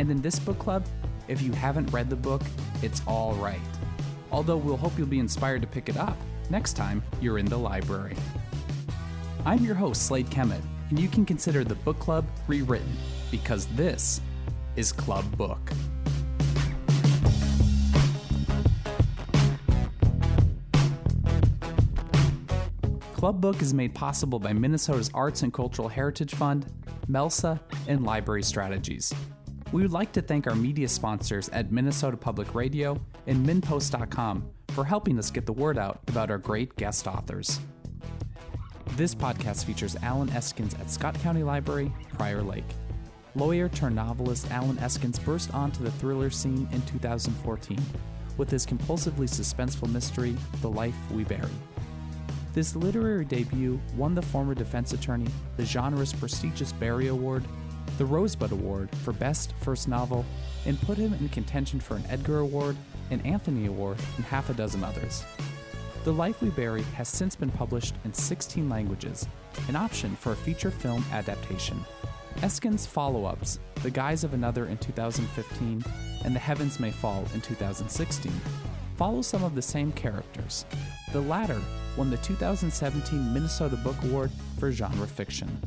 And in this book club, if you haven't read the book, it's all right. Although we'll hope you'll be inspired to pick it up next time you're in the library. I'm your host, Slade Kemet, and you can consider the book club rewritten because this is Club Book. Club Book is made possible by Minnesota's Arts and Cultural Heritage Fund, MELSA, and Library Strategies. We would like to thank our media sponsors at Minnesota Public Radio and MinnPost.com for helping us get the word out about our great guest authors. This podcast features Allen Eskens at Scott County Library, Prior Lake. Lawyer turned novelist Allen Eskens burst onto the thriller scene in 2014 with his compulsively suspenseful mystery, The Life We Bury. This literary debut won the former defense attorney the genre's prestigious Barry Award, the Rosebud Award for Best First Novel, and put him in contention for an Edgar Award, an Anthony Award, and half a dozen others. The Life We Bury has since been published in 16 languages, an option for a feature film adaptation. Eskens' follow ups, The Guise of Another in 2015 and The Heavens May Fall in 2016, follow some of the same characters. The latter won the 2017 Minnesota Book Award for genre fiction.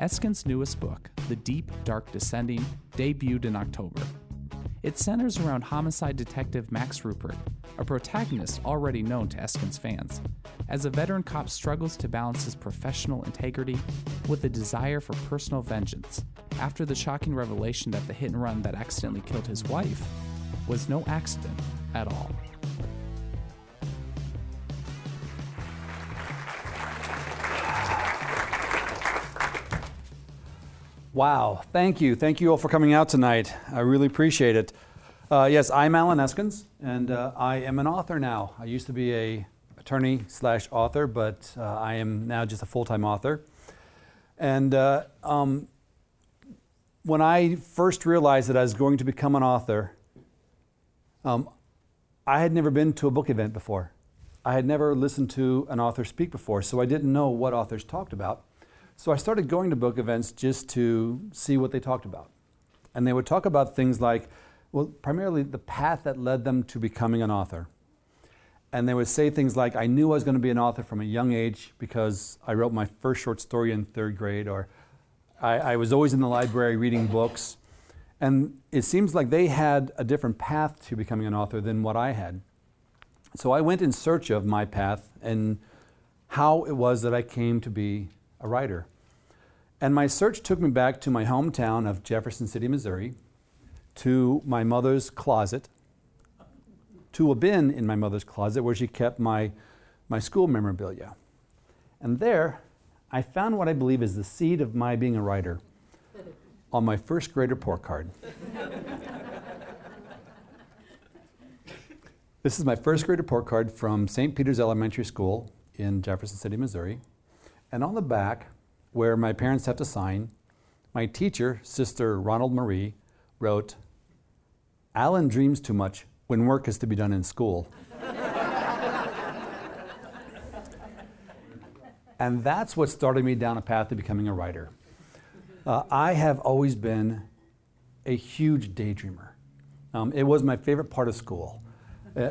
Eskens' newest book, The Deep, Dark Descending, debuted in October. It centers around homicide detective Max Rupert, a protagonist already known to Eskens fans, as a veteran cop struggles to balance his professional integrity with a desire for personal vengeance after the shocking revelation that the hit and run that accidentally killed his wife was no accident at all. Wow, thank you. Thank you all for coming out tonight. I really appreciate it. Uh, yes, I'm Allen Eskens, and uh, I am an author now. I used to be a attorney slash author, but uh, I am now just a full-time author. And uh, um, when I first realized that I was going to become an author, um, I had never been to a book event before. I had never listened to an author speak before, so I didn't know what authors talked about. So I started going to book events just to see what they talked about. And they would talk about things like, well, primarily the path that led them to becoming an author. And they would say things like, I knew I was going to be an author from a young age because I wrote my first short story in third grade, or I, I was always in the library reading books. And it seems like they had a different path to becoming an author than what I had. So I went in search of my path and how it was that I came to be a writer. And my search took me back to my hometown of Jefferson City, Missouri, to my mother's closet, to a bin in my mother's closet where she kept my, my school memorabilia. And there, I found what I believe is the seed of my being a writer on my first grade report card. this is my first grade report card from St. Peter's Elementary School in Jefferson City, Missouri. And on the back, where my parents have to sign, my teacher, Sister Ronald Marie, wrote, Allen dreams too much when work is to be done in school. and that's what started me down a path to becoming a writer. Uh, I have always been a huge daydreamer. Um, it was my favorite part of school. Uh,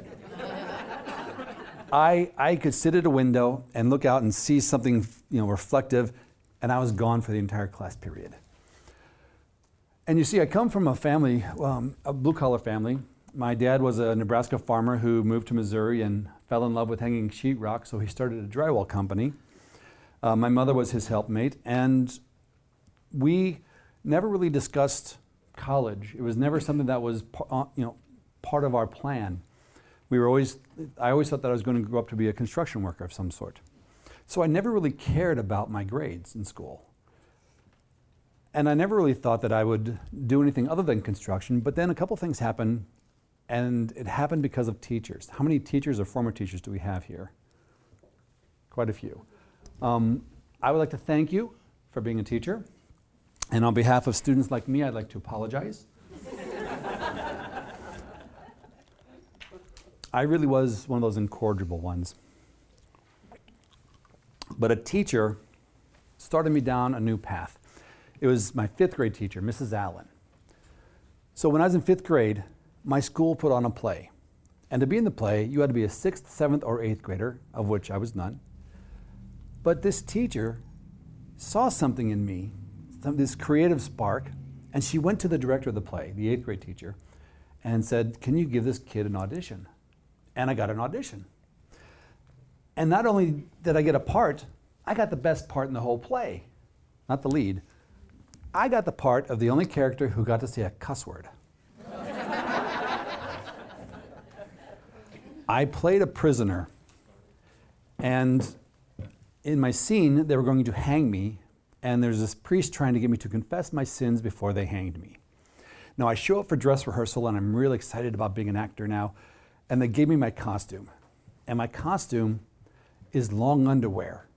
I, I could sit at a window and look out and see something you know, reflective, and I was gone for the entire class period. And you see, I come from a family, um, a blue collar family. My dad was a Nebraska farmer who moved to Missouri and fell in love with hanging sheetrock, so he started a drywall company. Uh, my mother was his helpmate, and we never really discussed college. It was never something that was, uh, you know, part of our plan we were always, I always thought that I was going to grow up to be a construction worker of some sort. So I never really cared about my grades in school. and I never really thought that I would do anything other than construction. But then a couple things happened, and it happened because of teachers. How many teachers or former teachers do we have here? Quite a few. Um, I would like to thank you for being a teacher. And on behalf of students like me, I'd like to apologize. I really was one of those incorrigible ones. But a teacher started me down a new path. It was my fifth grade teacher, Mrs. Allen. So when I was in fifth grade, my school put on a play. And to be in the play, you had to be a sixth, seventh, or eighth grader, of which I was none. But this teacher saw something in me, some, this creative spark, and she went to the director of the play, the eighth grade teacher, and said, Can you give this kid an audition? And I got an audition. And not only did I get a part, I got the best part in the whole play, not the lead. I got the part of the only character who got to say a cuss word. I played a prisoner, and in my scene, they were going to hang me, and there's this priest trying to get me to confess my sins before they hanged me. Now, I show up for dress rehearsal, and I'm really excited about being an actor now, and they gave me my costume. And my costume is long underwear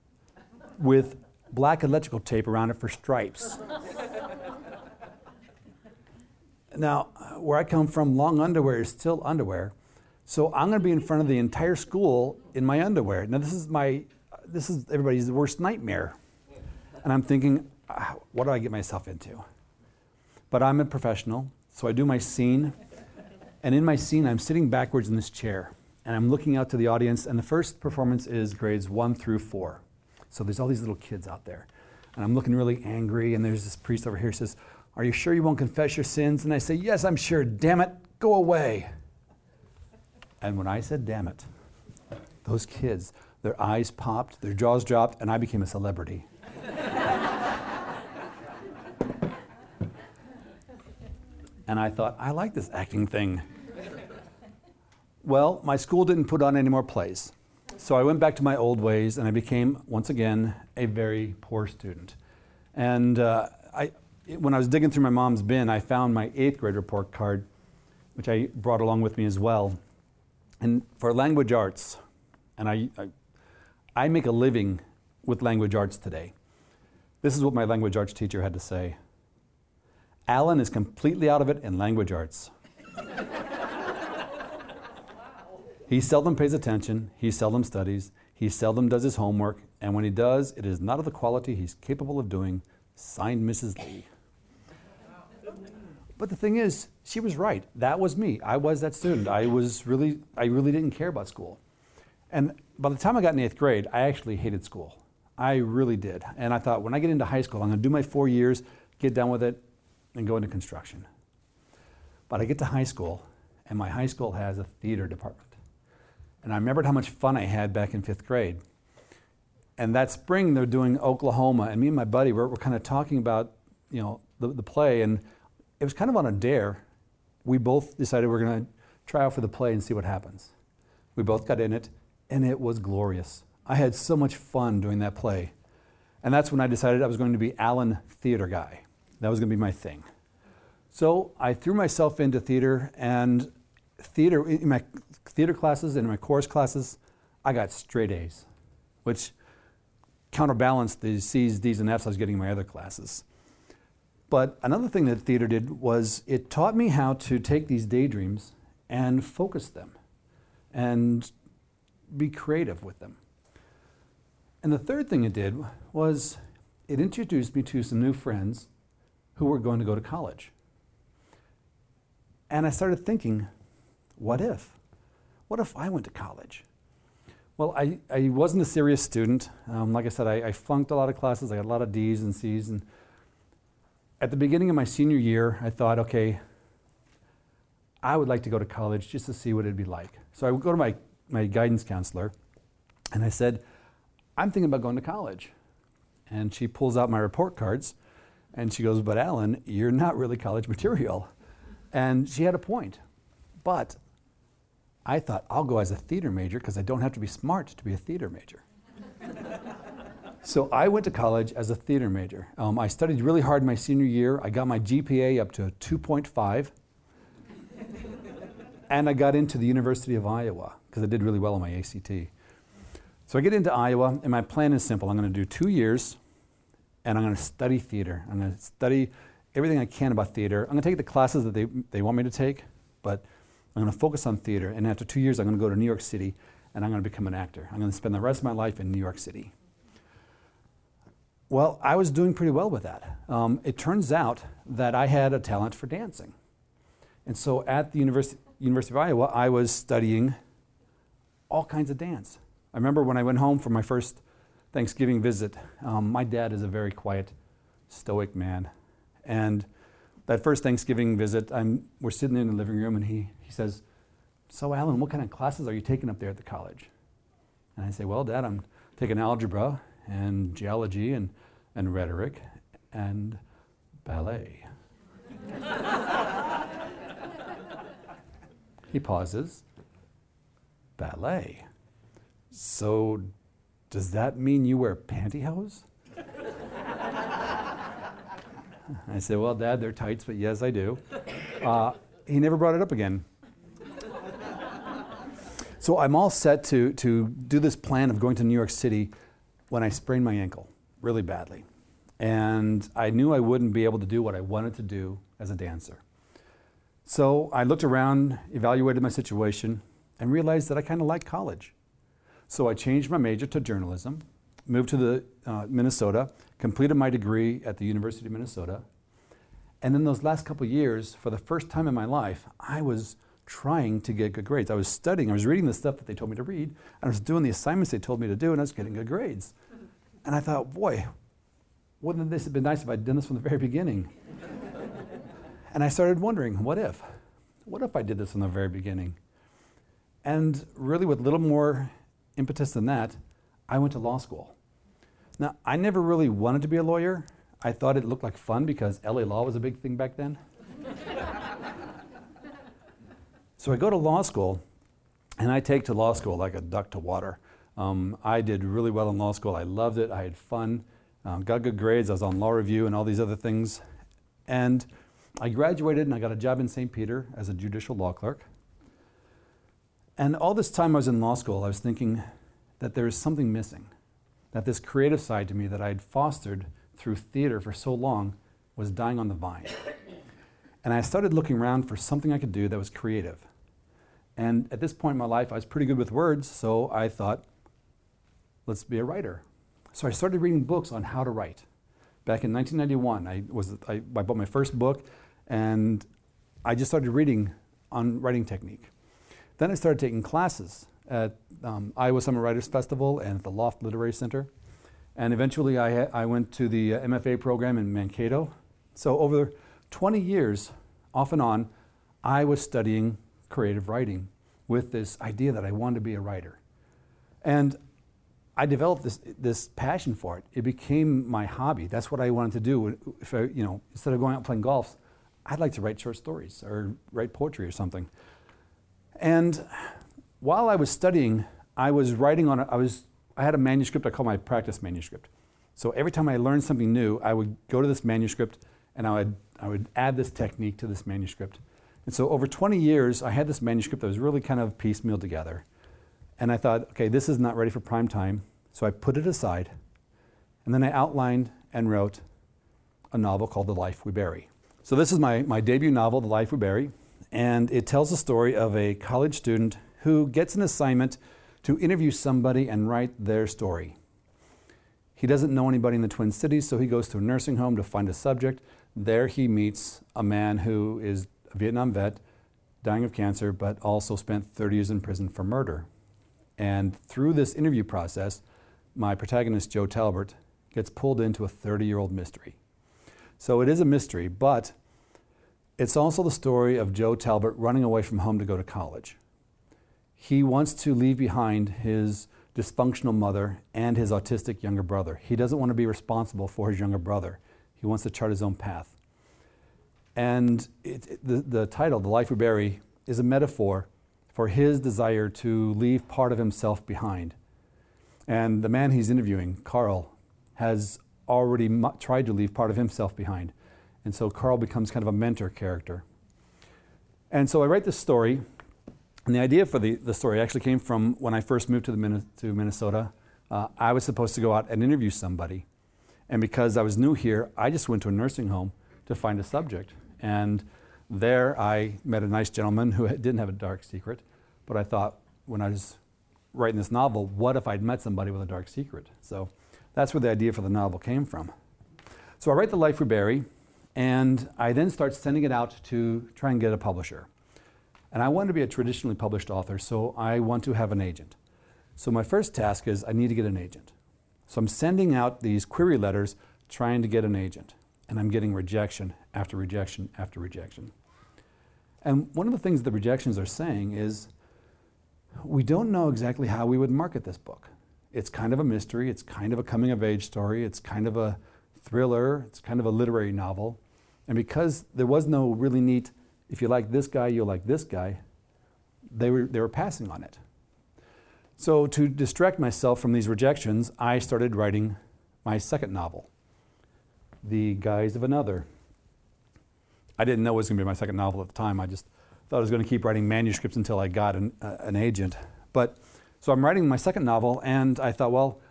with black electrical tape around it for stripes. now, where I come from, long underwear is still underwear. So I'm going to be in front of the entire school in my underwear. Now, this is my this is everybody's worst nightmare. And I'm thinking, ah, what do I get myself into? But I'm a professional, so I do my scene. And in my scene, I'm sitting backwards in this chair. And I'm looking out to the audience. And the first performance is grades one through four. So there's all these little kids out there. And I'm looking really angry. And there's this priest over here says, Are you sure you won't confess your sins? And I say, Yes, I'm sure. Damn it, go away. And when I said, Damn it, those kids their eyes popped, their jaws dropped, and I became a celebrity. and I thought, I like this acting thing. Well, my school didn't put on any more plays. So I went back to my old ways and I became, once again, a very poor student. And uh, I, when I was digging through my mom's bin, I found my eighth grade report card, which I brought along with me as well. And for language arts, and I, I I make a living with language arts today. This is what my language arts teacher had to say. Allen is completely out of it in language arts. he seldom pays attention, he seldom studies, he seldom does his homework, and when he does, it is not of the quality he's capable of doing. Signed Mrs. Lee. But the thing is, she was right. That was me. I was that student. I was really, I really didn't care about school. And by the time I got in eighth grade, I actually hated school. I really did. And I thought, when I get into high school, I'm going to do my four years, get done with it, and go into construction. But I get to high school, and my high school has a theater department. And I remembered how much fun I had back in fifth grade. And that spring, they're doing Oklahoma, and me and my buddy were, were kind of talking about, you know, the, the play, and it was kind of on a dare. We both decided we we're going to try out for the play and see what happens. We both got in it, and it was glorious. I had so much fun doing that play. And that's when I decided I was going to be Allen Theater Guy. That was going to be my thing. So I threw myself into theater, and theater, in my theater classes and in my chorus classes, I got straight A's, which counterbalanced the C's, D's, and F's I was getting in my other classes. But another thing that theater did was it taught me how to take these daydreams and focus them and be creative with them. And the third thing it did was it introduced me to some new friends who were going to go to college. And I started thinking, what if? What if I went to college? Well, I, I wasn't a serious student. Um, like I said, I, I flunked a lot of classes. I got a lot of D's and C's. And at the beginning of my senior year, I thought, okay, I would like to go to college just to see what it'd be like. So I would go to my my guidance counselor, and I said, I'm thinking about going to college. And she pulls out my report cards and she goes, But Allen, you're not really college material. And she had a point. But I thought, I'll go as a theater major because I don't have to be smart to be a theater major. So I went to college as a theater major. Um, I studied really hard my senior year. I got my GPA up to 2.5. and I got into the University of Iowa because I did really well on my ACT. So I get into Iowa, and my plan is simple. I'm going to do two years, and I'm going to study theater. I'm going to study everything I can about theater. I'm going to take the classes that they, they want me to take, but I'm going to focus on theater. And after two years, I'm going to go to New York City, and I'm going to become an actor. I'm going to spend the rest of my life in New York City. Well, I was doing pretty well with that. Um, it turns out that I had a talent for dancing. And so at the University, University of Iowa, I was studying all kinds of dance. I remember when I went home for my first Thanksgiving visit, um, my dad is a very quiet, stoic man. And that first Thanksgiving visit, I'm, we're sitting in the living room and he, he says, So, Allen, what kind of classes are you taking up there at the college? And I say, Well, Dad, I'm taking algebra and geology and, and rhetoric and ballet. he pauses. Ballet. So, does that mean you wear pantyhose? I said, Well, Dad, they're tights, but yes, I do. Uh, he never brought it up again. so I'm all set to, to do this plan of going to New York City when I sprained my ankle really badly. And I knew I wouldn't be able to do what I wanted to do as a dancer. So I looked around, evaluated my situation, and realized that I kind of liked college. So I changed my major to journalism, moved to the, uh, Minnesota, completed my degree at the University of Minnesota. And then those last couple years, for the first time in my life, I was trying to get good grades. I was studying, I was reading the stuff that they told me to read, and I was doing the assignments they told me to do, and I was getting good grades. And I thought, boy, wouldn't this have been nice if I'd done this from the very beginning? and I started wondering, what if? What if I did this from the very beginning? And really, with little more impetus than that, I went to law school. Now, I never really wanted to be a lawyer. I thought it looked like fun because LA law was a big thing back then. so I go to law school, and I take to law school like a duck to water. Um, I did really well in law school. I loved it. I had fun. Um, got good grades. I was on law review and all these other things. And I graduated and I got a job in St. Peter as a judicial law clerk. And all this time I was in law school, I was thinking that there is something missing. That this creative side to me that I had fostered through theater for so long was dying on the vine. And I started looking around for something I could do that was creative. And at this point in my life, I was pretty good with words, so I thought, let's be a writer. So I started reading books on how to write. Back in 1991, I, was, I, I bought my first book, and I just started reading on writing technique. Then I started taking classes at um, Iowa Summer Writers Festival and at the Loft Literary Center. And eventually I, I went to the uh, MFA program in Mankato. So over 20 years, off and on, I was studying creative writing with this idea that I wanted to be a writer. And I developed this, this passion for it. It became my hobby. That's what I wanted to do. If I, you know, instead of going out playing golf, I'd like to write short stories or write poetry or something. And while I was studying, I was writing on, I was, I had a manuscript I call my practice manuscript. So every time I learned something new, I would go to this manuscript and I would, I would add this technique to this manuscript. And so over 20 years, I had this manuscript that was really kind of piecemeal together. And I thought, okay, this is not ready for prime time. So I put it aside. And then I outlined and wrote a novel called The Life We Bury. So this is my, my debut novel, The Life We Bury and it tells the story of a college student who gets an assignment to interview somebody and write their story. He doesn't know anybody in the Twin Cities, so he goes to a nursing home to find a subject. There he meets a man who is a Vietnam vet, dying of cancer, but also spent 30 years in prison for murder. And through this interview process, my protagonist, Joe Talbert, gets pulled into a 30 year old mystery. So it is a mystery, but it's also the story of Joe Talbert running away from home to go to college. He wants to leave behind his dysfunctional mother and his autistic younger brother. He doesn't want to be responsible for his younger brother. He wants to chart his own path. And it, it, the, the title, The Life We Bury, is a metaphor for his desire to leave part of himself behind. And the man he's interviewing, Carl, has already mu- tried to leave part of himself behind. And so Carl becomes kind of a mentor character. And so I write this story, and the idea for the, the story actually came from when I first moved to, the, to Minnesota. Uh, I was supposed to go out and interview somebody. And because I was new here, I just went to a nursing home to find a subject. And there I met a nice gentleman who didn't have a dark secret. But I thought, when I was writing this novel, what if I'd met somebody with a dark secret? So that's where the idea for the novel came from. So I write The Life We Bury, and I then start sending it out to try and get a publisher. And I want to be a traditionally published author, so I want to have an agent. So my first task is I need to get an agent. So I'm sending out these query letters trying to get an agent, and I'm getting rejection after rejection after rejection. And one of the things the rejections are saying is we don't know exactly how we would market this book. It's kind of a mystery, it's kind of a coming of age story, it's kind of a thriller, it's kind of a literary novel. And because there was no really neat, if you like this guy, you'll like this guy, they were, they were passing on it. So, to distract myself from these rejections, I started writing my second novel, The Guise of Another. I didn't know it was going to be my second novel at the time. I just thought I was going to keep writing manuscripts until I got an, uh, an agent. But so I'm writing my second novel, and I thought, well,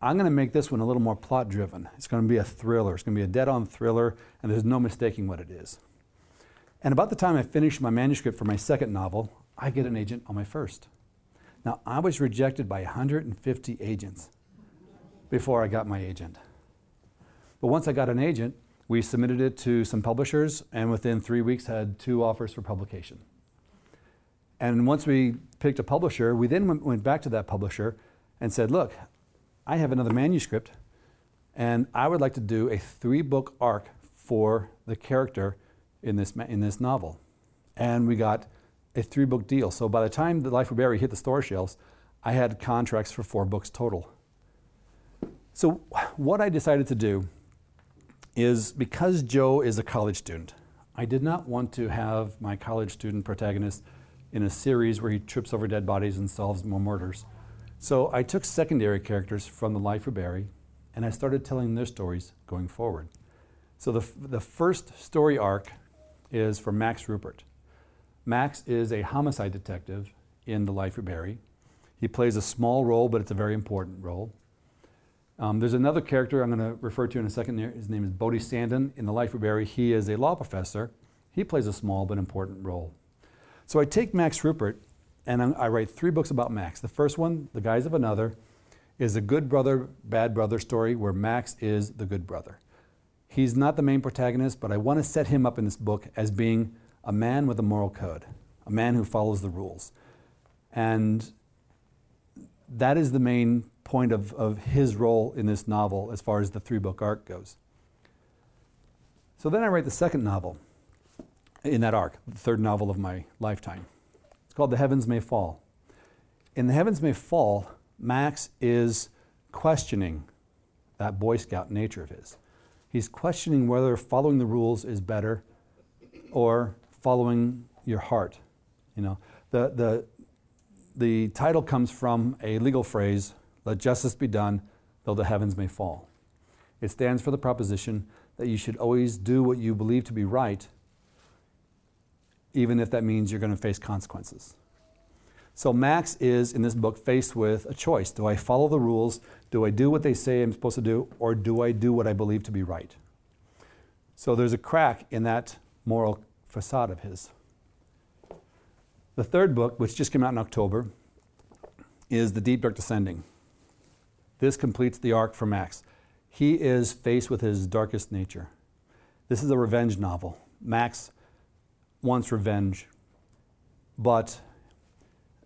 I'm going to make this one a little more plot driven. It's going to be a thriller. It's going to be a dead on thriller, and there's no mistaking what it is. And about the time I finished my manuscript for my second novel, I get an agent on my first. Now, I was rejected by 150 agents before I got my agent. But once I got an agent, we submitted it to some publishers, and within three weeks had two offers for publication. And once we picked a publisher, we then went back to that publisher and said, Look, I have another manuscript, and I would like to do a three book arc for the character in this, in this novel. And we got a three book deal. So by the time The Life of Bury hit the store shelves, I had contracts for four books total. So, what I decided to do is because Joe is a college student, I did not want to have my college student protagonist in a series where he trips over dead bodies and solves more murders. So I took secondary characters from the life of Bury and I started telling their stories going forward. So the, the first story arc is for Max Rupert. Max is a homicide detective in the life of Bury. He plays a small role, but it's a very important role. Um, there's another character I'm going to refer to in a second. His name is Boady Sanden. In The Life of Bury, he is a law professor. He plays a small but important role. So I take Max Rupert and I write three books about Max. The first one, The Guise of Another, is a good brother, bad brother story where Max is the good brother. He's not the main protagonist, but I want to set him up in this book as being a man with a moral code, a man who follows the rules. And that is the main point of, of his role in this novel as far as the three book arc goes. So then I write the second novel in that arc, the third novel of my lifetime. Called The Heavens May Fall. In The Heavens May Fall, Max is questioning that Boy Scout nature of his. He's questioning whether following the rules is better or following your heart. You know, the, the, the title comes from a legal phrase let justice be done, though the heavens may fall. It stands for the proposition that you should always do what you believe to be right, even if that means you're going to face consequences. So, Max is in this book faced with a choice. Do I follow the rules? Do I do what they say I'm supposed to do? Or do I do what I believe to be right? So, there's a crack in that moral facade of his. The third book, which just came out in October, is The Deep Dark Descending. This completes the arc for Max. He is faced with his darkest nature. This is a revenge novel. Max wants revenge, but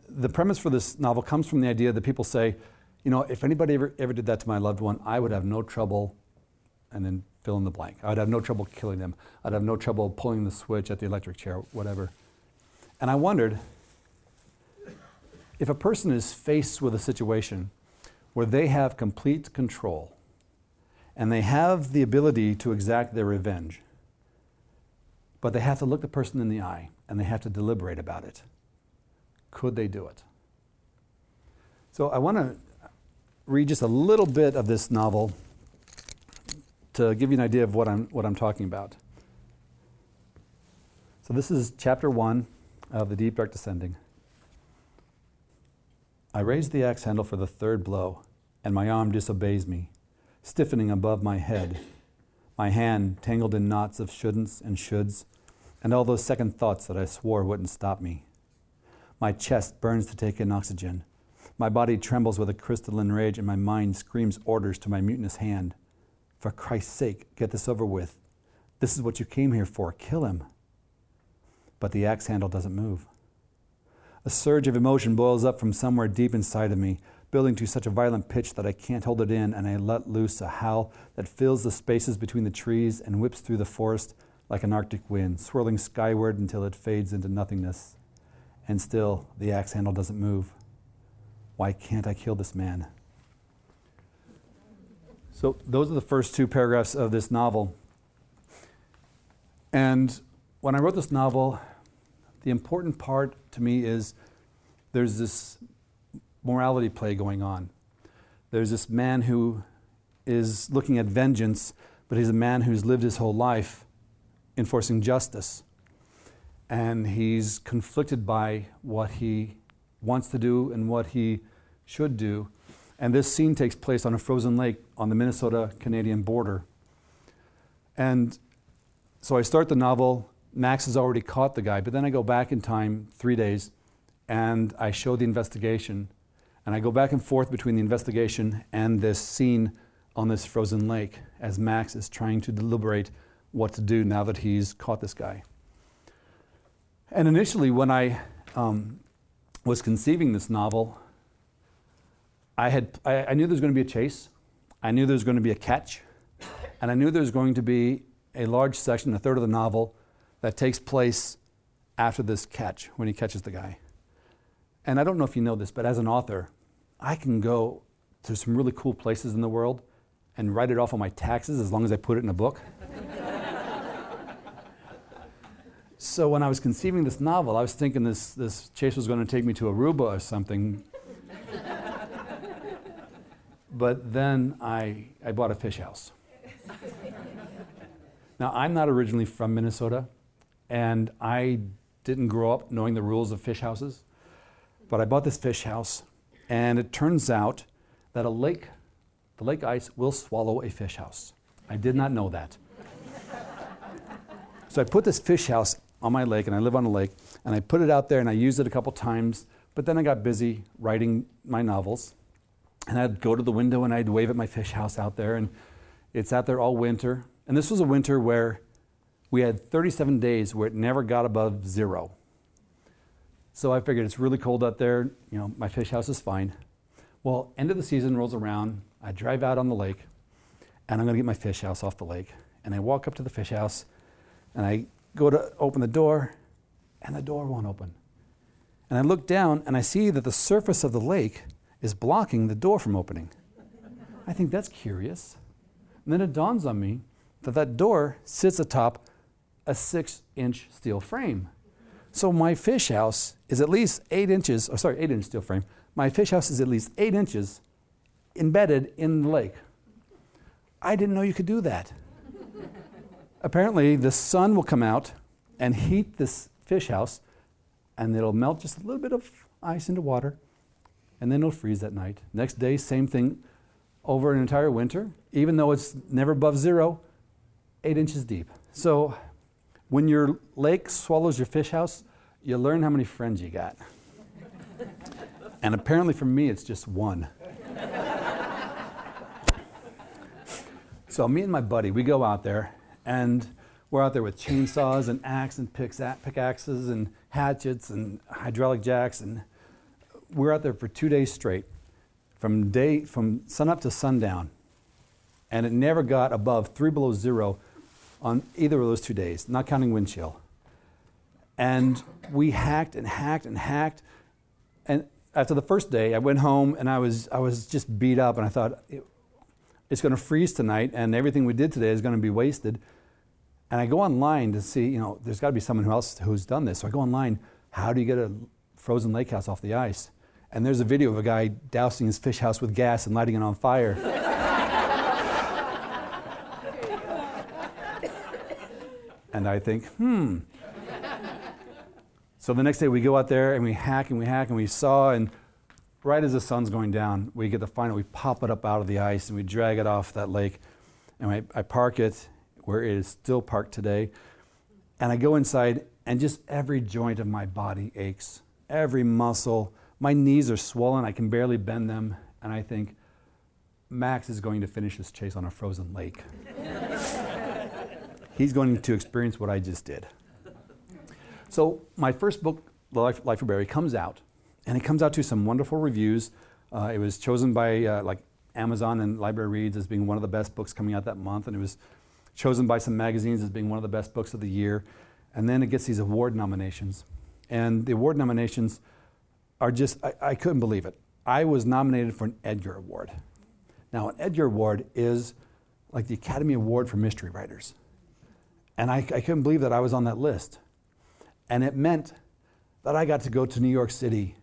the premise for this novel comes from the idea that people say, you know, if anybody ever, ever did that to my loved one, I would have no trouble, and then fill in the blank. I would have no trouble killing them. I'd have no trouble pulling the switch at the electric chair, whatever. And I wondered if a person is faced with a situation where they have complete control and they have the ability to exact their revenge. But they have to look the person in the eye and they have to deliberate about it. Could they do it? So I want to read just a little bit of this novel to give you an idea of what I'm, what I'm talking about. So, this is chapter one of The Deep Dark Descending. I raise the axe handle for the third blow, and my arm disobeys me, stiffening above my head, my hand tangled in knots of shouldn'ts and shoulds, and all those second thoughts that I swore wouldn't stop me. My chest burns to take in oxygen. My body trembles with a crystalline rage, and my mind screams orders to my mutinous hand. For Christ's sake, get this over with. This is what you came here for. Kill him. But the axe handle doesn't move. A surge of emotion boils up from somewhere deep inside of me, building to such a violent pitch that I can't hold it in, and I let loose a howl that fills the spaces between the trees and whips through the forest like an Arctic wind, swirling skyward until it fades into nothingness. And still, the axe handle doesn't move. Why can't I kill this man? So, those are the first two paragraphs of this novel. And when I wrote this novel, the important part to me is there's this morality play going on. There's this man who is looking at vengeance, but he's a man who's lived his whole life enforcing justice. And he's conflicted by what he wants to do and what he should do. And this scene takes place on a frozen lake on the Minnesota Canadian border. And so I start the novel. Max has already caught the guy, but then I go back in time three days and I show the investigation. And I go back and forth between the investigation and this scene on this frozen lake as Max is trying to deliberate what to do now that he's caught this guy. And initially, when I um, was conceiving this novel, I, had, I, I knew there was going to be a chase, I knew there was going to be a catch, and I knew there was going to be a large section, a third of the novel, that takes place after this catch, when he catches the guy. And I don't know if you know this, but as an author, I can go to some really cool places in the world and write it off on my taxes as long as I put it in a book. so when I was conceiving this novel, I was thinking this, this chase was going to take me to Aruba or something. but then I, I bought a fish house. now, I'm not originally from Minnesota, and I didn't grow up knowing the rules of fish houses. But I bought this fish house, and it turns out that a lake, the lake ice, will swallow a fish house. I did not know that. so I put this fish house on my lake, and I live on a lake, and I put it out there and I used it a couple times, but then I got busy writing my novels. And I'd go to the window and I'd wave at my fish house out there, and it's out there all winter. And this was a winter where we had 37 days where it never got above zero. So I figured it's really cold out there, you know, my fish house is fine. Well, end of the season rolls around, I drive out on the lake, and I'm gonna get my fish house off the lake. And I walk up to the fish house, and I go to open the door, and the door won't open. And I look down and I see that the surface of the lake is blocking the door from opening. I think that's curious. And then it dawns on me that that door sits atop a six inch steel frame. So my fish house is at least eight inches, oh, sorry, eight inch steel frame. My fish house is at least eight inches embedded in the lake. I didn't know you could do that apparently the sun will come out and heat this fish house, and it'll melt just a little bit of ice into water, and then it'll freeze at night. Next day, same thing over an entire winter, even though it's never above zero, eight inches deep. So when your lake swallows your fish house, you learn how many friends you got. and apparently for me, it's just one. so me and my buddy, we go out there and we're out there with chainsaws and axes and pickaxes and hatchets and hydraulic jacks. And we're out there for two days straight, from day from sunup to sundown. And it never got above three below zero on either of those two days, not counting wind chill. And we hacked and hacked and hacked. And after the first day, I went home and I was, I was just beat up. And I thought, it's going to freeze tonight, and everything we did today is going to be wasted. And I go online to see, you know, there's got to be someone who else who's done this. So I go online, how do you get a frozen lake house off the ice? And there's a video of a guy dousing his fish house with gas and lighting it on fire. And I think, hmm. so the next day we go out there and we hack and we hack and we saw, and right as the sun's going down, we get find it, we pop it up out of the ice and we drag it off that lake. And I, I park it where it is still parked today. And I go inside, and just every joint of my body aches, every muscle. My knees are swollen, I can barely bend them. And I think, Max is going to finish this chase on a frozen lake. He's going to experience what I just did. So, my first book, The Life, Life of Bury, comes out, and it comes out to some wonderful reviews. Uh, it was chosen by uh, like Amazon and Library Reads as being one of the best books coming out that month, and it was chosen by some magazines as being one of the best books of the year. And then it gets these award nominations. And the award nominations are just, I, I couldn't believe it. I was nominated for an Edgar Award. Now, an Edgar Award is like the Academy Award for mystery writers. And I, I couldn't believe that I was on that list. And it meant that I got to go to New York City.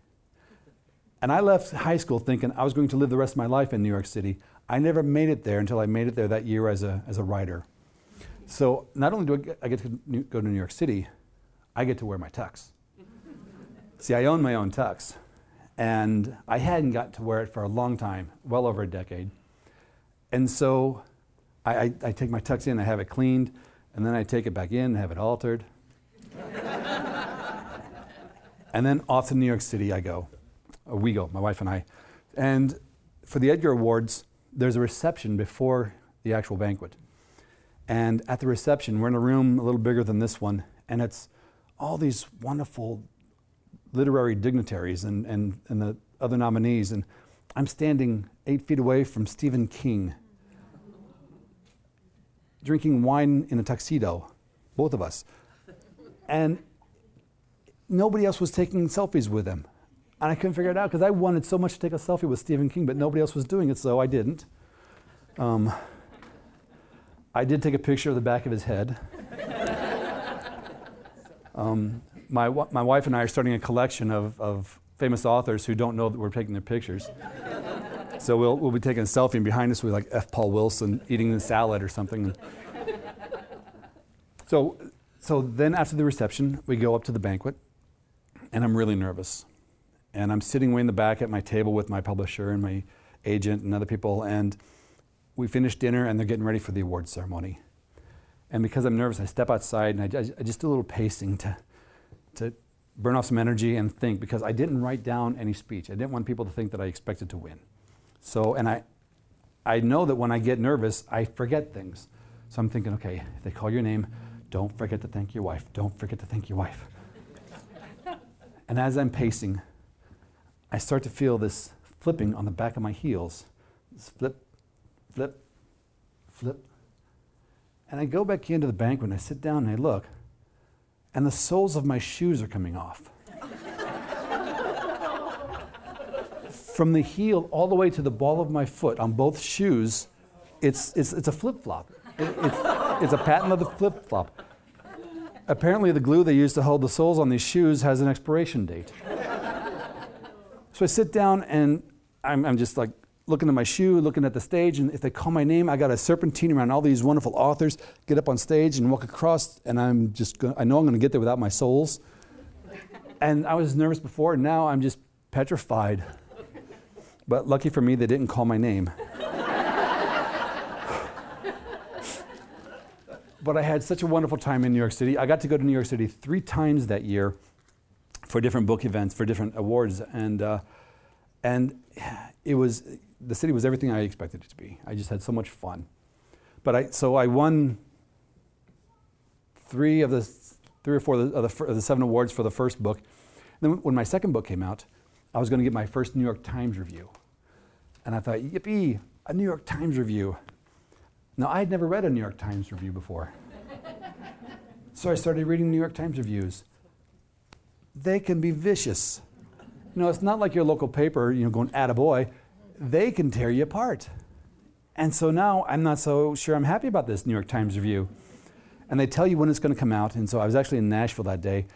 And I left high school thinking I was going to live the rest of my life in New York City. I never made it there until I made it there that year as a, as a writer. So not only do I get, I get to go to New York City, I get to wear my tux. See, I own my own tux. And I hadn't got to wear it for a long time, well over a decade. And so I, I, I take my tux in, I have it cleaned, and then I take it back in have it altered. and then off to New York City I go. Uh, we go, my wife and I. And for the Edgar Awards, there's a reception before the actual banquet. And at the reception, we're in a room a little bigger than this one, and it's all these wonderful literary dignitaries and, and, and the other nominees. And I'm standing eight feet away from Stephen King, drinking wine in a tuxedo, both of us. And nobody else was taking selfies with him. And I couldn't figure it out because I wanted so much to take a selfie with Stephen King, but nobody else was doing it, so I didn't. Um, I did take a picture of the back of his head. um, my, my wife and I are starting a collection of, of famous authors who don't know that we're taking their pictures. So we'll, we'll be taking a selfie, and behind us will be like F. Paul Wilson eating a salad or something. so, so then after the reception, we go up to the banquet, and I'm really nervous. And I'm sitting way in the back at my table with my publisher and my agent and other people, and we finish dinner and they're getting ready for the award ceremony. And because I'm nervous, I step outside and I, I just do a little pacing to, to burn off some energy and think because I didn't write down any speech. I didn't want people to think that I expected to win. So, and I, I know that when I get nervous, I forget things. So I'm thinking, okay, if they call your name, don't forget to thank your wife. Don't forget to thank your wife. and as I'm pacing, I start to feel this flipping on the back of my heels. This flip, flip, flip. And I go back into the banquet and I sit down and I look, and the soles of my shoes are coming off. From the heel all the way to the ball of my foot on both shoes, it's, it's, it's a flip flop. It, it's, it's a patent of the flip flop. Apparently, the glue they use to hold the soles on these shoes has an expiration date. So I sit down and I'm, I'm just like looking at my shoe, looking at the stage, and if they call my name, I got a serpentine around all these wonderful authors, get up on stage and walk across, and I'm just, gonna, I know I'm to get there without my soles. And I was nervous before, and now I'm just petrified. But lucky for me, they didn't call my name. but I had such a wonderful time in New York City. I got to go to New York City three times that year for different book events, for different awards, and uh, and it was the city was everything I expected it to be. I just had so much fun. But I, so I won three of the three or four of the, of the, seven awards for the first book. And then when my second book came out, I was going to get my first New York Times review. And I thought, yippee, a New York Times review. Now, I had never read a New York Times review before. so I started reading New York Times reviews. They can be vicious. You know, it's not like your local paper, you know, going, attaboy they can tear you apart. And so now I'm not so sure I'm happy about this New York Times review. And they tell you when it's going to come out. And so I was actually in Nashville that day.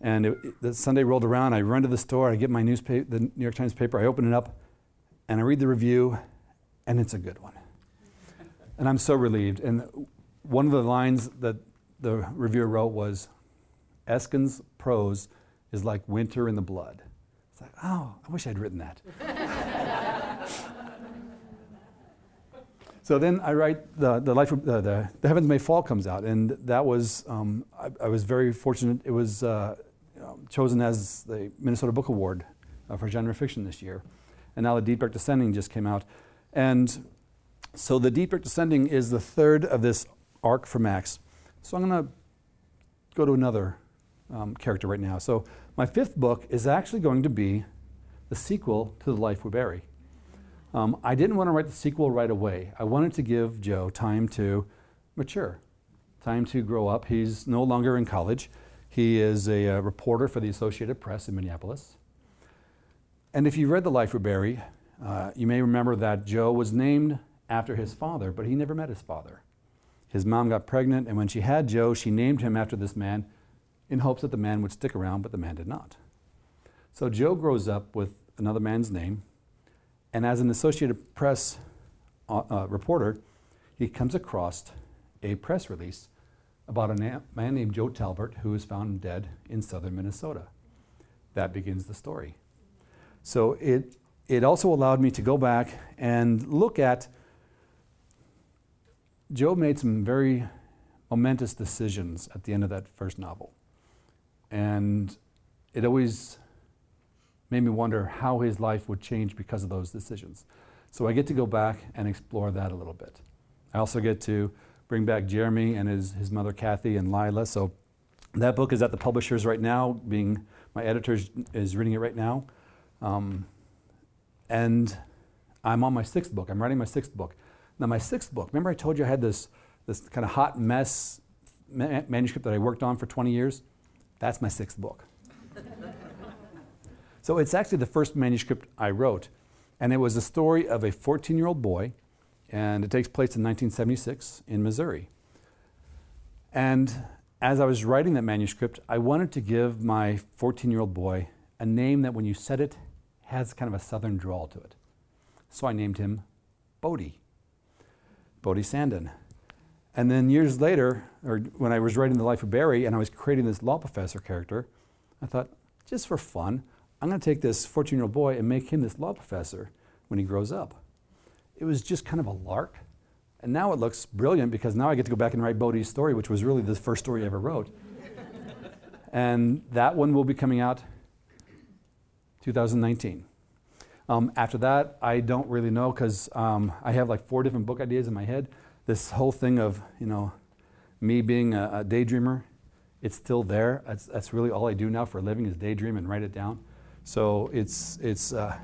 And it, it, the Sunday rolled around. I run to the store. I get my newspaper, the New York Times paper. I open it up, and I read the review, and it's a good one. And I'm so relieved. And one of the lines that the reviewer wrote was, Eskens' prose is like winter in the blood. It's like, oh, I wish I'd written that. so then I write the, the life of, uh, the, the Heavens May Fall comes out, and that was um, I, I, was very fortunate. It was uh, chosen as the Minnesota Book Award uh, for genre fiction this year, and now the Deep Dark Descending just came out, and so the Deep Dark Descending is the third of this arc for Max. So I'm going to go to another um, character right now. So my fifth book is actually going to be the sequel to The Life We Bury. Um, I didn't want to write the sequel right away. I wanted to give Joe time to mature, time to grow up. He's no longer in college. He is a, a uh, reporter for the Associated Press in Minneapolis. And if you read The Life We Bury, uh, you may remember that Joe was named after his father, but he never met his father. His mom got pregnant, and when she had Joe, she named him after this man in hopes that the man would stick around, but the man did not. So Joe grows up with another man's name, and as an Associated Press uh, uh, reporter, he comes across a press release about a na- man named Joe Talbert who was found dead in southern Minnesota. That begins the story. So it, it also allowed me to go back and look at Joe made some very momentous decisions at the end of that first novel. And it always made me wonder how his life would change because of those decisions. So I get to go back and explore that a little bit. I also get to bring back Jeremy and his, his mother Kathy and Lila. So that book is at the publishers right now, being my editor is reading it right now. Um, and I'm on my sixth book. I'm writing my sixth book. Now, my sixth book, remember I told you I had this, this kind of hot mess ma- manuscript that I worked on for 20 years? That's my sixth book. so it's actually the first manuscript I wrote. And it was a story of a 14 year old boy, and it takes place in 1976 in Missouri. And as I was writing that manuscript, I wanted to give my 14 year old boy a name that when you said it has kind of a southern drawl to it. So I named him Boady. Boady Sanden. And then years later, or when I was writing The Life We Bury and I was creating this law professor character, I thought, just for fun, I'm going to take this 14 year old boy and make him this law professor when he grows up. It was just kind of a lark. And now it looks brilliant because now I get to go back and write Boady's story, which was really the first story I ever wrote. and that one will be coming out 2019. Um, after that, I don't really know because um, I have like four different book ideas in my head. This whole thing of, you know, me being a, a daydreamer, it's still there. That's, that's, really all I do now for a living is daydream and write it down. So it's, it's uh,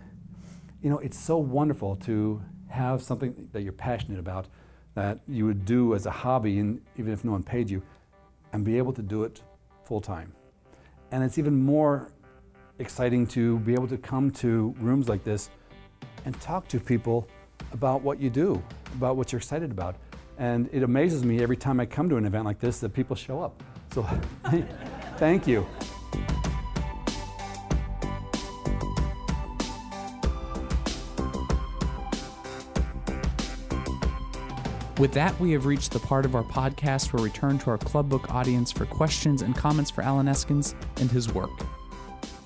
you know, it's so wonderful to have something that you're passionate about that you would do as a hobby, and even if no one paid you, and be able to do it full time. And it's even more exciting to be able to come to rooms like this and talk to people about what you do, about what you're excited about. And it amazes me every time I come to an event like this that people show up. So thank you. With that, we have reached the part of our podcast where we turn to our Club Book audience for questions and comments for Allen Eskens and his work.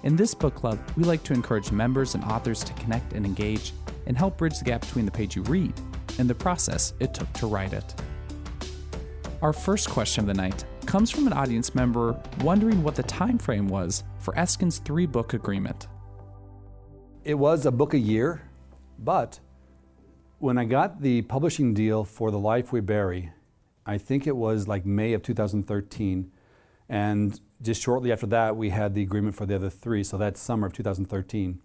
In this book club, we like to encourage members and authors to connect and engage and help bridge the gap between the page you read and the process it took to write it. Our first question of the night comes from an audience member wondering what the time frame was for Eskens' three book agreement. It was a book a year, but when I got the publishing deal for The Life We Bury, I think it was like May of 2013, and just shortly after that, we had the agreement for the other three. So that's summer of 2013.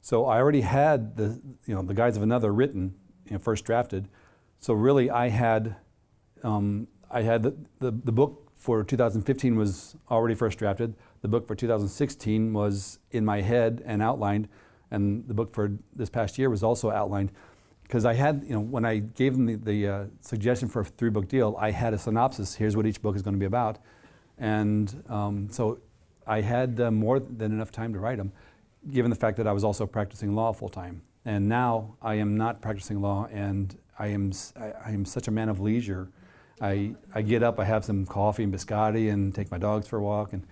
So I already had the, you know, the Guise of Another written, you know, first drafted. So really, I had, um, I had the, the, the book for 2015 was already first drafted. The book for 2016 was in my head and outlined, and the book for this past year was also outlined. Because I had, you know, when I gave them the, the uh, suggestion for a three book deal, I had a synopsis. Here's what each book is going to be about. And um, so I had uh, more than enough time to write them, given the fact that I was also practicing law full time. And now I am not practicing law, and I am, I, I am such a man of leisure. I, I get up, I have some coffee and biscotti, and take my dogs for a walk, and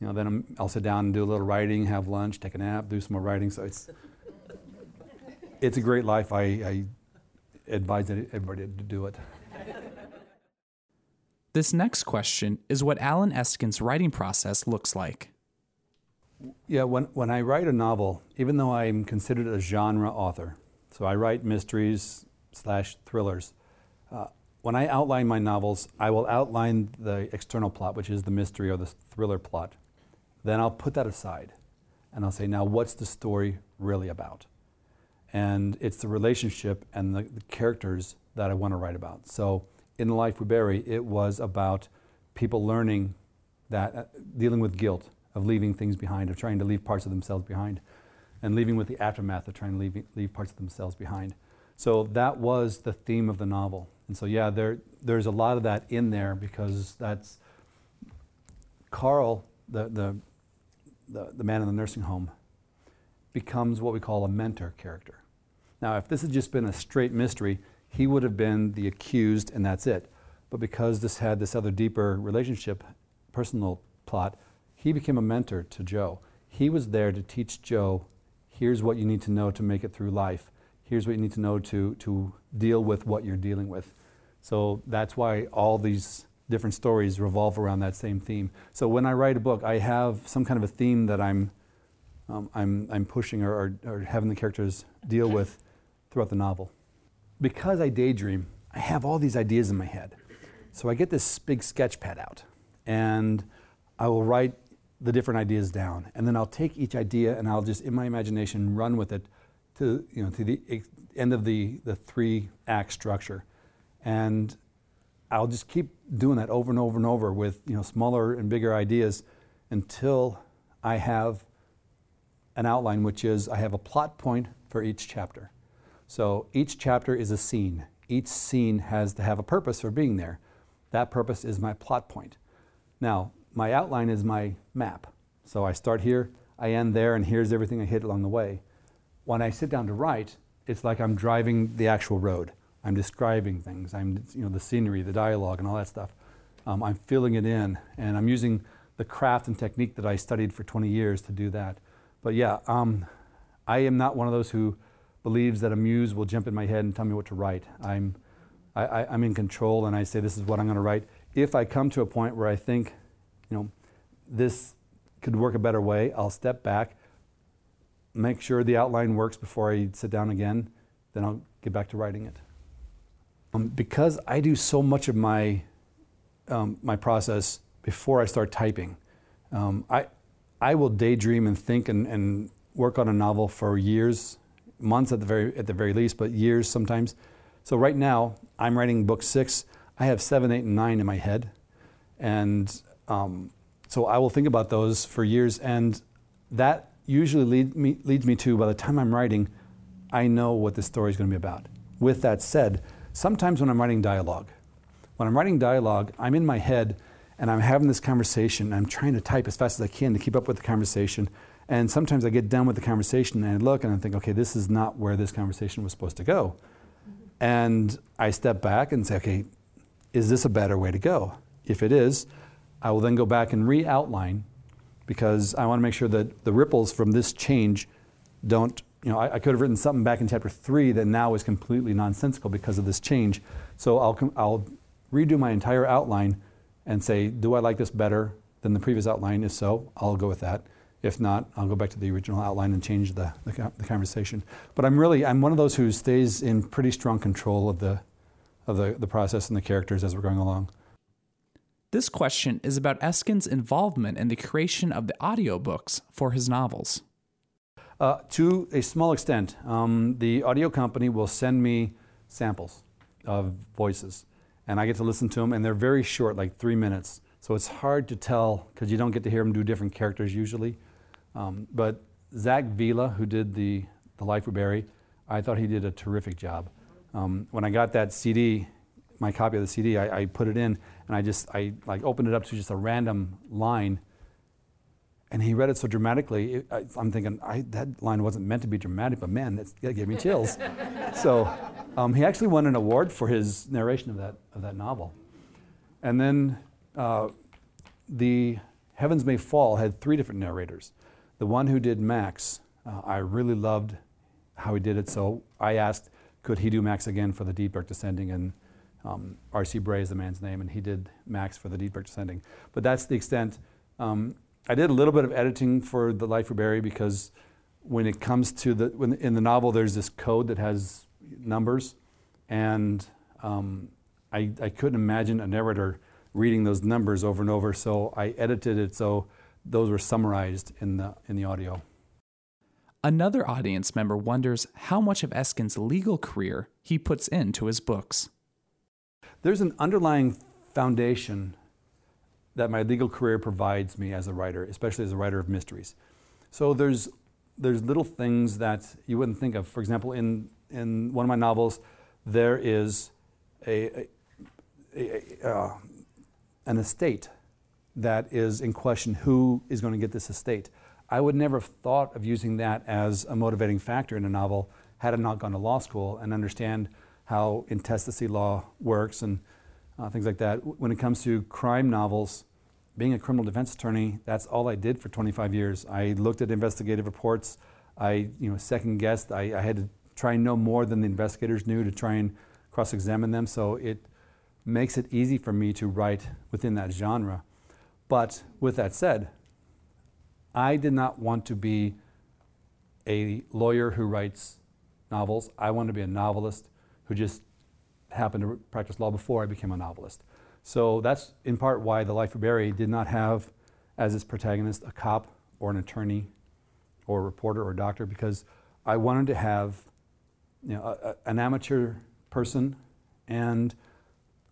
you know, then I'm, I'll sit down and do a little writing, have lunch, take a nap, do some more writing. So it's it's a great life. I, I advise everybody to do it. This next question is what Allen Eskens' writing process looks like. Yeah, when, when I write a novel, even though I'm considered a genre author, so I write mysteries slash thrillers, uh, when I outline my novels, I will outline the external plot, which is the mystery or the thriller plot. Then I'll put that aside and I'll say, now what's the story really about? And it's the relationship and the, the characters that I want to write about. So in The Life We Bury, it was about people learning that, uh, dealing with guilt of leaving things behind, of trying to leave parts of themselves behind, and leaving with the aftermath of trying to leave, leave parts of themselves behind. So that was the theme of the novel. And so, yeah, there, there's a lot of that in there because that's Carl, the, the, the, the man in the nursing home, becomes what we call a mentor character. Now, if this had just been a straight mystery, he would have been the accused and that's it. But because this had this other deeper relationship, personal plot, he became a mentor to Joe. He was there to teach Joe here's what you need to know to make it through life. Here's what you need to know to, to deal with what you're dealing with. So that's why all these different stories revolve around that same theme. So when I write a book, I have some kind of a theme that I'm, um, I'm, I'm pushing or, or, or having the characters deal with throughout the novel because I daydream, I have all these ideas in my head. So I get this big sketch pad out and I will write the different ideas down. And then I'll take each idea and I'll just, in my imagination, run with it to, you know, to the end of the, the three act structure. And I'll just keep doing that over and over and over with you know, smaller and bigger ideas until I have an outline, which is I have a plot point for each chapter. So each chapter is a scene. Each scene has to have a purpose for being there. That purpose is my plot point. Now, my outline is my map. So I start here, I end there, and here's everything I hit along the way. When I sit down to write, it's like I'm driving the actual road. I'm describing things. I'm, you know, the scenery, the dialogue, and all that stuff. Um, I'm filling it in, and I'm using the craft and technique that I studied for 20 years to do that. But yeah, um, I am not one of those who believes that a muse will jump in my head and tell me what to write. I'm, I, I'm in control and I say, this is what I'm going to write. If I come to a point where I think, you know, this could work a better way, I'll step back, make sure the outline works before I sit down again, then I'll get back to writing it. Um, because I do so much of my, um, my process before I start typing, um, I, I will daydream and think and, and work on a novel for years months at the very at the very least, but years sometimes. So right now, I'm writing book six. I have seven, eight, and nine in my head, and um, so I will think about those for years, and that usually lead me, leads me to by the time I'm writing, I know what the story is going to be about. With that said, sometimes when I'm writing dialogue, when I'm writing dialogue, I'm in my head and I'm having this conversation. And I'm trying to type as fast as I can to keep up with the conversation. And sometimes I get done with the conversation and I look and I think, okay, this is not where this conversation was supposed to go. And I step back and say, okay, is this a better way to go? If it is, I will then go back and re outline because I want to make sure that the ripples from this change don't, you know, I, I, could have written something back in chapter three that now is completely nonsensical because of this change. So I'll, I'll redo my entire outline and say, do I like this better than the previous outline? If so, I'll go with that. If not, I'll go back to the original outline and change the, the, the, conversation. But I'm really, I'm one of those who stays in pretty strong control of the, of the, the process and the characters as we're going along. This question is about Eskens' involvement in the creation of the audiobooks for his novels. Uh, to a small extent, um, the audio company will send me samples of voices, and I get to listen to them, and they're very short, like three minutes. So it's hard to tell because you don't get to hear them do different characters usually. Um, but Zach Villa, who did the, the Life We Bury, I thought he did a terrific job. Um, when I got that CD, my copy of the CD, I, I, put it in and I just I like opened it up to just a random line, and he read it so dramatically. It, I, am thinking I, that line wasn't meant to be dramatic, but man, that gave me chills. so um, he actually won an award for his narration of that of that novel. And then uh, the Heavens May Fall had three different narrators. The one who did Max, uh, I really loved how he did it, so I asked, could he do Max again for the Deep Dark Descending? And um, R.C. Bray is the man's name, and he did Max for the Deep Dark Descending. But that's the extent. Um, I did a little bit of editing for The Life We Bury because when it comes to the, when in the novel, there's this code that has numbers, and um, I, I couldn't imagine a narrator reading those numbers over and over, so I edited it so those were summarized in the, in the audio. Another audience member wonders how much of Eskens' legal career he puts into his books. There's an underlying foundation that my legal career provides me as a writer, especially as a writer of mysteries. So there's there's little things that you wouldn't think of. For example, in in one of my novels, there is a, a, a uh, an estate that is in question. Who is going to get this estate? I would never have thought of using that as a motivating factor in a novel had I not gone to law school and understand how intestacy law works and uh, things like that. When it comes to crime novels, being a criminal defense attorney, that's all I did for 25 years. I looked at investigative reports. I, you know, second guessed. I, I had to try and know more than the investigators knew to try and cross-examine them. So it makes it easy for me to write within that genre. But with that said, I did not want to be a lawyer who writes novels. I wanted to be a novelist who just happened to practice law before I became a novelist. So that's in part why The Life We Bury did not have as its protagonist a cop or an attorney or a reporter or a doctor because I wanted to have you know, a, a, an amateur person and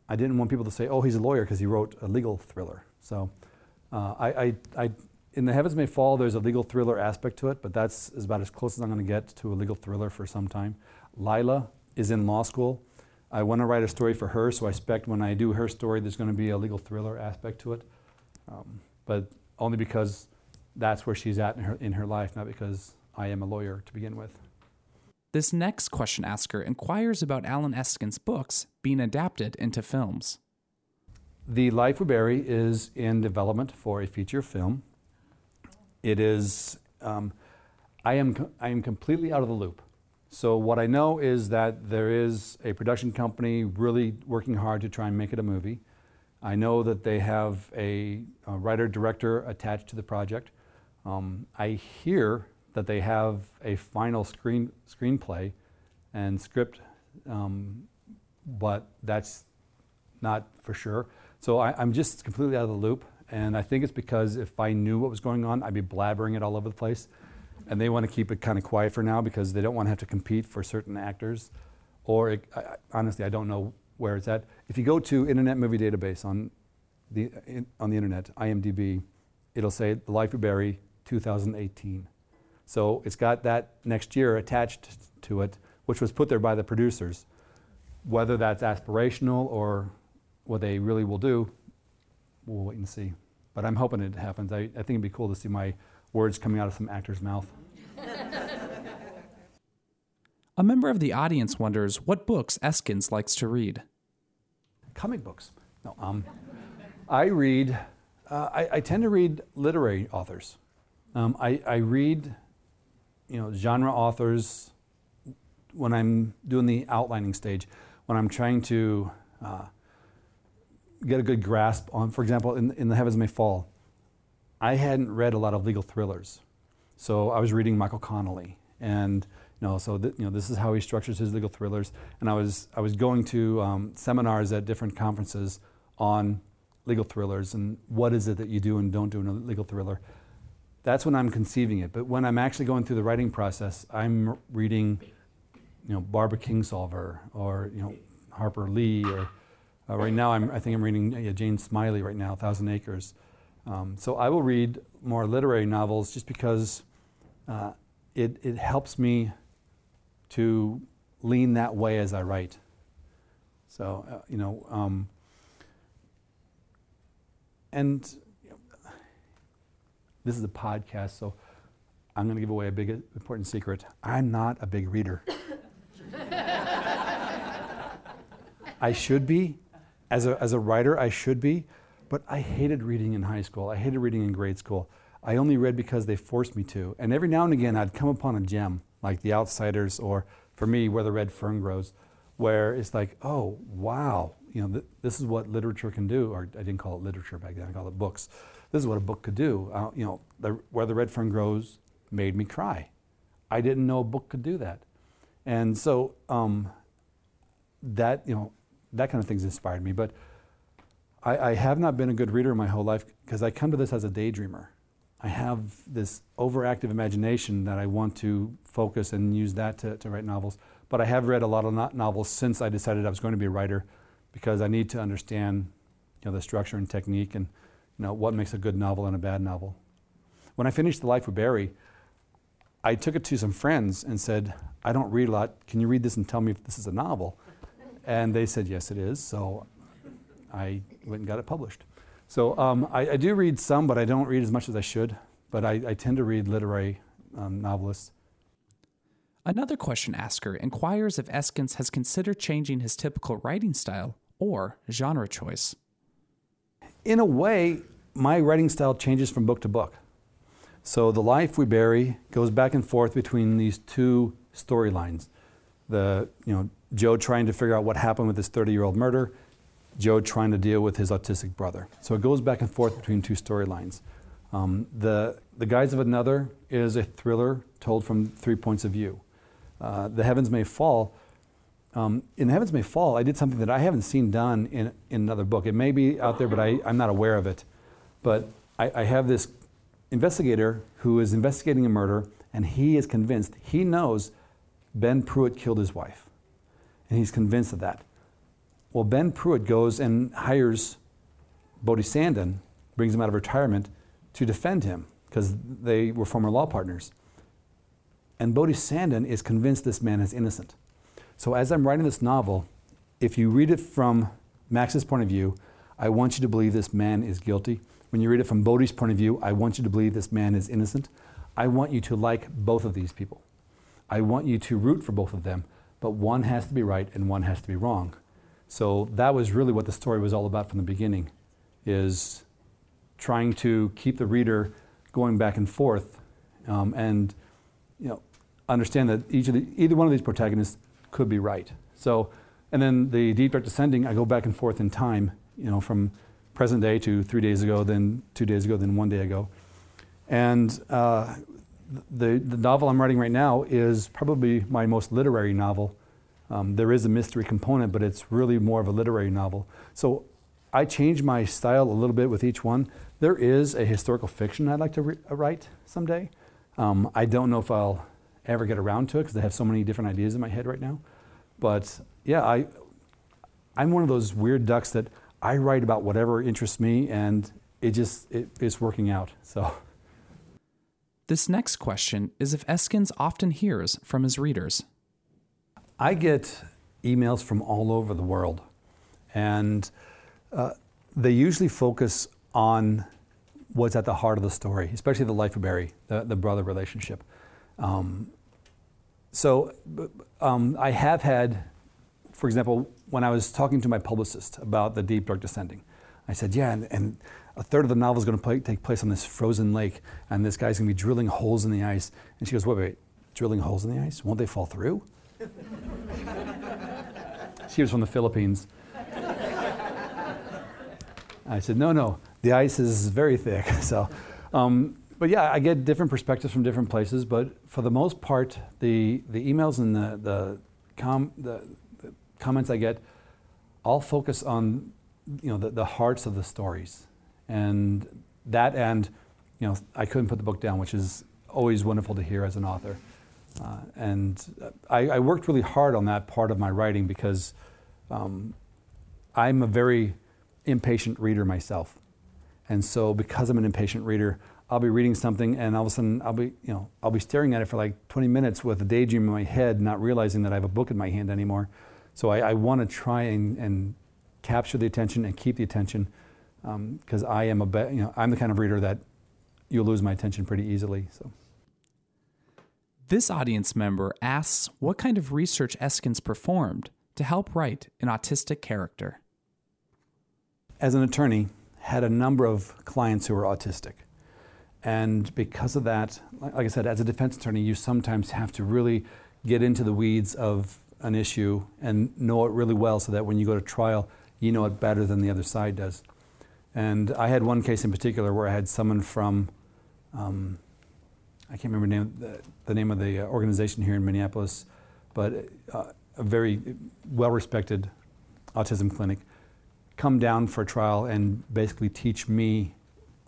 I didn't want people to say, oh, he's a lawyer because he wrote a legal thriller. So uh, I, I, I, in The Heavens May Fall, there's a legal thriller aspect to it, but that's about as close as I'm going to get to a legal thriller for some time. Lila is in law school. I want to write a story for her, so I expect when I do her story, there's going to be a legal thriller aspect to it. Um, but only because that's where she's at in her, in her life, not because I am a lawyer to begin with. This next question asker inquires about Allen Eskens' books being adapted into films. The Life We Bury is in development for a feature film. It is, um, I, am, I am completely out of the loop. So what I know is that there is a production company really working hard to try and make it a movie. I know that they have a, a writer-director attached to the project. Um, I hear that they have a final screen screenplay and script, um, but that's not for sure. So I, am just completely out of the loop, and I think it's because if I knew what was going on, I'd be blabbering it all over the place and they want to keep it kind of quiet for now because they don't want to have to compete for certain actors. Or it, I, honestly, I don't know where it's at. If you go to Internet Movie Database on the in, on the internet, IMDb, it'll say The Life We Bury 2018. So it's got that next year attached to it, which was put there by the producers. Whether that's aspirational or what they really will do, we'll wait and see. But I'm hoping it happens. I, I think it'd be cool to see my words coming out of some actor's mouth. A member of the audience wonders what books Eskens likes to read. Comic books. No, um, I read, uh, I, I, tend to read literary authors. Um, I, I read, you know, genre authors when I'm doing the outlining stage, when I'm trying to uh, get a good grasp on, for example, in, in The Heavens May Fall, I hadn't read a lot of legal thrillers. So I was reading Michael Connelly, and you know, so th- you know, this is how he structures his legal thrillers. And I was I was going to um, seminars at different conferences on legal thrillers and what is it that you do and don't do in a legal thriller. That's when I'm conceiving it. But when I'm actually going through the writing process, I'm reading, you know, Barbara Kingsolver or you know Harper Lee or uh, right now I'm, I think I'm reading uh, Jane Smiley right now, Thousand Acres. Um, so I will read more literary novels just because uh, it, it helps me to lean that way as I write. So, uh, you know, um, and you know, this is a podcast, so I'm going to give away a big important secret. I'm not a big reader. I should be, as a, as a writer, I should be, but I hated reading in high school. I hated reading in grade school. I only read because they forced me to. And every now and again, I'd come upon a gem, like The Outsiders, or for me, Where the Red Fern Grows, where it's like, oh, wow, you know, th- this is what literature can do. Or I didn't call it literature back then, I called it books. This is what a book could do. Uh, you know, the, Where the Red Fern Grows made me cry. I didn't know a book could do that. And so um, that, you know, that kind of things inspired me. But I, I have not been a good reader my whole life because I come to this as a daydreamer. I have this overactive imagination that I want to focus and use that to, to write novels. But I have read a lot of no- novels since I decided I was going to be a writer because I need to understand you know, the structure and technique and you know, what makes a good novel and a bad novel. When I finished The Life We Bury, I took it to some friends and said, I don't read a lot. Can you read this and tell me if this is a novel? And they said, yes, it is. So I went and got it published. So um, I, I, do read some, but I don't read as much as I should. But I, I tend to read literary um, novelists. Another question asker inquires if Eskens has considered changing his typical writing style or genre choice. In a way, my writing style changes from book to book. So the life we bury goes back and forth between these two storylines. The you know Joe trying to figure out what happened with his 30-year-old murder, Joe trying to deal with his autistic brother. So it goes back and forth between two storylines. Um, the, the Guise of Another is a thriller told from three points of view. Uh, the Heavens May Fall, um, in The Heavens May Fall, I did something that I haven't seen done in, in another book. It may be out there, but I, I'm not aware of it. But I, I have this investigator who is investigating a murder, and he is convinced, he knows Ben Pruitt killed his wife. And he's convinced of that. Well, Ben Pruitt goes and hires Boady Sanden, brings him out of retirement to defend him because they were former law partners. And Boady Sanden is convinced this man is innocent. So as I'm writing this novel, if you read it from Max's point of view, I want you to believe this man is guilty. When you read it from Boady's point of view, I want you to believe this man is innocent. I want you to like both of these people. I want you to root for both of them, but one has to be right and one has to be wrong. So that was really what the story was all about from the beginning, is trying to keep the reader going back and forth, um, and you know, understand that each of the, either one of these protagonists could be right. So, and then the deep dark descending, I go back and forth in time, you know, from present day to three days ago, then two days ago, then one day ago, and uh, the the novel I'm writing right now is probably my most literary novel um, there is a mystery component, but it's really more of a literary novel. So I change my style a little bit with each one. There is a historical fiction I'd like to uh, write someday. Um, I don't know if I'll ever get around to it because I have so many different ideas in my head right now. But yeah, I, I'm one of those weird ducks that I write about whatever interests me, and it just it, it's working out. So. This next question is if Eskens often hears from his readers. I get emails from all over the world, and uh, they usually focus on what's at the heart of the story, especially the life we bury, the, the brother relationship. Um, so um, I have had, for example, when I was talking to my publicist about the Deep Dark Descending, I said, yeah, and, and a third of the novel is going to take place on this frozen lake, and this guy's going to be drilling holes in the ice. And she goes, wait, wait, drilling holes in the ice? Won't they fall through? she was from the Philippines. I said, no, no, the ice is very thick. So, um, but yeah, I get different perspectives from different places. But for the most part, the, the emails and the, the, com, the, the comments I get all focus on you know, the, the hearts of the stories. And that and, you know, I couldn't put the book down, which is always wonderful to hear as an author. Uh, and I, I, worked really hard on that part of my writing because um, I'm a very impatient reader myself. And so because I'm an impatient reader, I'll be reading something and all of a sudden I'll be, you know, I'll be staring at it for like 20 minutes with a daydream in my head, not realizing that I have a book in my hand anymore. So I, I want to try and, and, capture the attention and keep the attention because um, I am a, be- you know, I'm the kind of reader that you'll lose my attention pretty easily. So. This audience member asks what kind of research Eskens performed to help write an autistic character. as an attorney, had a number of clients who were autistic. And because of that, like I said, as a defense attorney, you sometimes have to really get into the weeds of an issue and know it really well so that when you go to trial, you know it better than the other side does. And I had one case in particular where I had someone from, um, I can't remember name, the, the, name of the uh, organization here in Minneapolis, but uh, a very well respected autism clinic, come down for a trial and basically teach me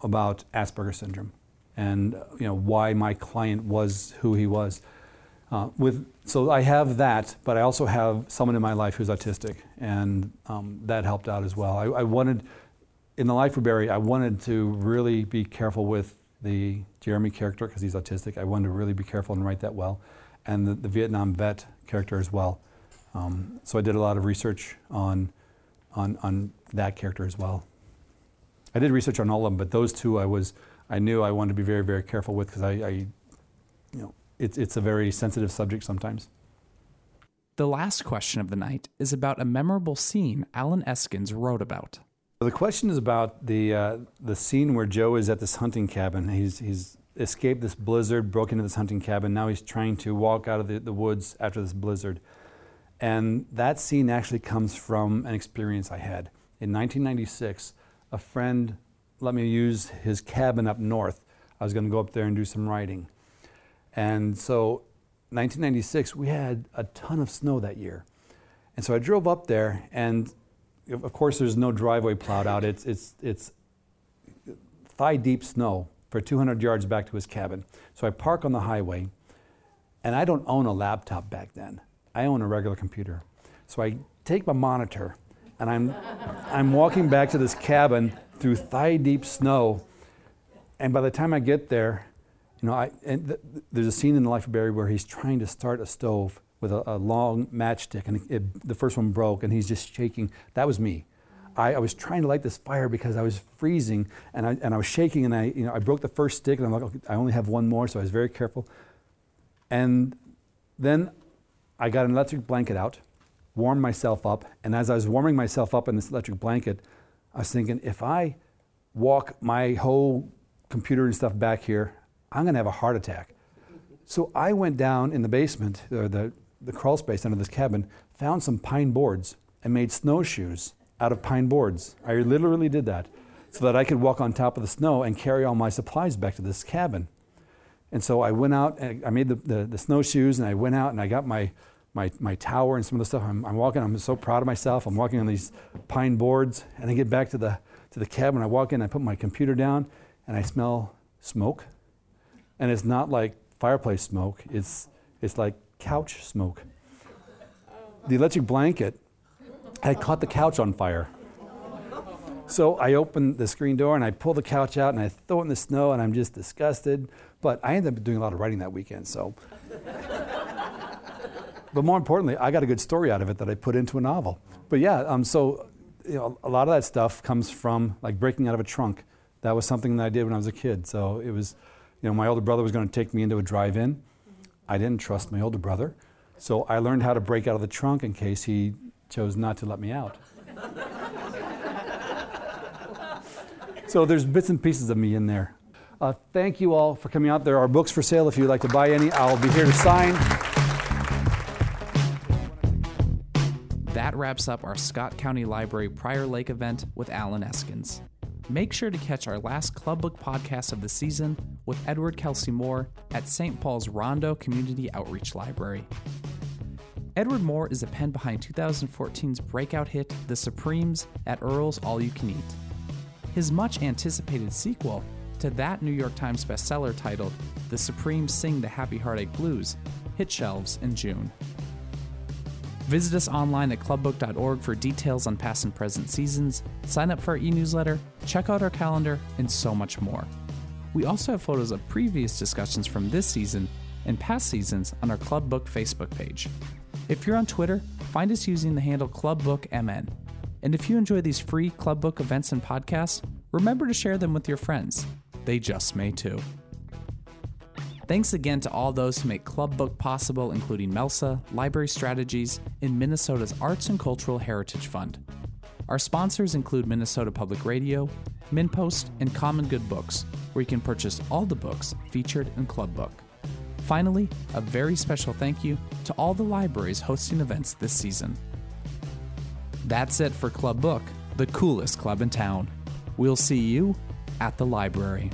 about Asperger's syndrome and you know why my client was who he was. Uh, with so I have that, but I also have someone in my life who's autistic, and um, that helped out as well. I, I, wanted in the life we bury, I wanted to really be careful with the Jeremy character because he's autistic. I wanted to really be careful and write that well, and the, the Vietnam vet character as well. Um, so I did a lot of research on, on on that character as well. I did research on all of them, but those two I was I knew I wanted to be very, very careful with because I, I, you know, it's, it's a very sensitive subject sometimes. The last question of the night is about a memorable scene Allen Eskens wrote about. The question is about the, uh, the scene where Joe is at this hunting cabin. He's, he's escaped this blizzard, broke into this hunting cabin. Now he's trying to walk out of the, the woods after this blizzard. And that scene actually comes from an experience I had. In 1996, a friend let me use his cabin up north. I was going to go up there and do some writing. And so 1996, we had a ton of snow that year. And so I drove up there, and of course, there's no driveway plowed out. It's, it's, it's thigh deep snow for 200 yards back to his cabin. So I park on the highway, and I don't own a laptop back then. I own a regular computer. So I take my monitor, and I'm, I'm walking back to this cabin through thigh deep snow. And by the time I get there, you know, I, and th- there's a scene in the life we bury where he's trying to start a stove with a, a long matchstick, and it, the first one broke, and he's just shaking. That was me. I, I, was trying to light this fire because I was freezing, and I, and I was shaking, and I, you know, I broke the first stick, and I'm like, okay, I only have one more, so I was very careful. And then I got an electric blanket out, warmed myself up, and as I was warming myself up in this electric blanket, I was thinking, if I walk my whole computer and stuff back here, I'm going to have a heart attack. So I went down in the basement, or the, the crawl space under this cabin, found some pine boards, and made snowshoes out of pine boards. I literally did that so that I could walk on top of the snow and carry all my supplies back to this cabin. And so I went out and I made the, the, the snowshoes and I went out and I got my, my, my tower and some of the stuff. I'm, I'm, walking, I'm so proud of myself. I'm walking on these pine boards, and I get back to the, to the cabin. I walk in, I put my computer down, and I smell smoke. And it's not like fireplace smoke, it's, it's like couch smoke. The electric blanket had caught the couch on fire. So I open the screen door and I pull the couch out and I throw it in the snow and I'm just disgusted. But I ended up doing a lot of writing that weekend, so but more importantly, I got a good story out of it that I put into a novel. But yeah, um, so you know, a lot of that stuff comes from like breaking out of a trunk. That was something that I did when I was a kid. So it was, you know, my older brother was going to take me into a drive-in. I didn't trust my older brother, so I learned how to break out of the trunk in case he chose not to let me out. so there's bits and pieces of me in there. Uh, thank you all for coming out. There are books for sale if you'd like to buy any. I'll be here to sign. that wraps up our Scott County Library Prior Lake event with Allen Eskens. Make sure to catch our last Club Book podcast of the season with Edward Kelsey Moore at St. Paul's Rondo Community Outreach Library. Edward Moore is the pen behind 2014's breakout hit The Supremes at Earl's All You Can Eat. His much anticipated sequel to that New York Times bestseller titled The Supremes Sing the Happy Heartache Blues hit shelves in June. Visit us online at clubbook.org for details on past and present seasons, sign up for our e newsletter, check out our calendar, and so much more. We also have photos of previous discussions from this season and past seasons on our Club Book Facebook page. If you're on Twitter, find us using the handle ClubBookMN. And if you enjoy these free Club Book events and podcasts, remember to share them with your friends. They just may too. Thanks again to all those who make Club Book possible, including MELSA, Library Strategies, and Minnesota's Arts and Cultural Heritage Fund. Our sponsors include Minnesota Public Radio, MinnPost, and Common Good Books, where you can purchase all the books featured in Club Book. Finally, a very special thank you to all the libraries hosting events this season. That's it for Club Book, the coolest club in town. We'll see you at the library.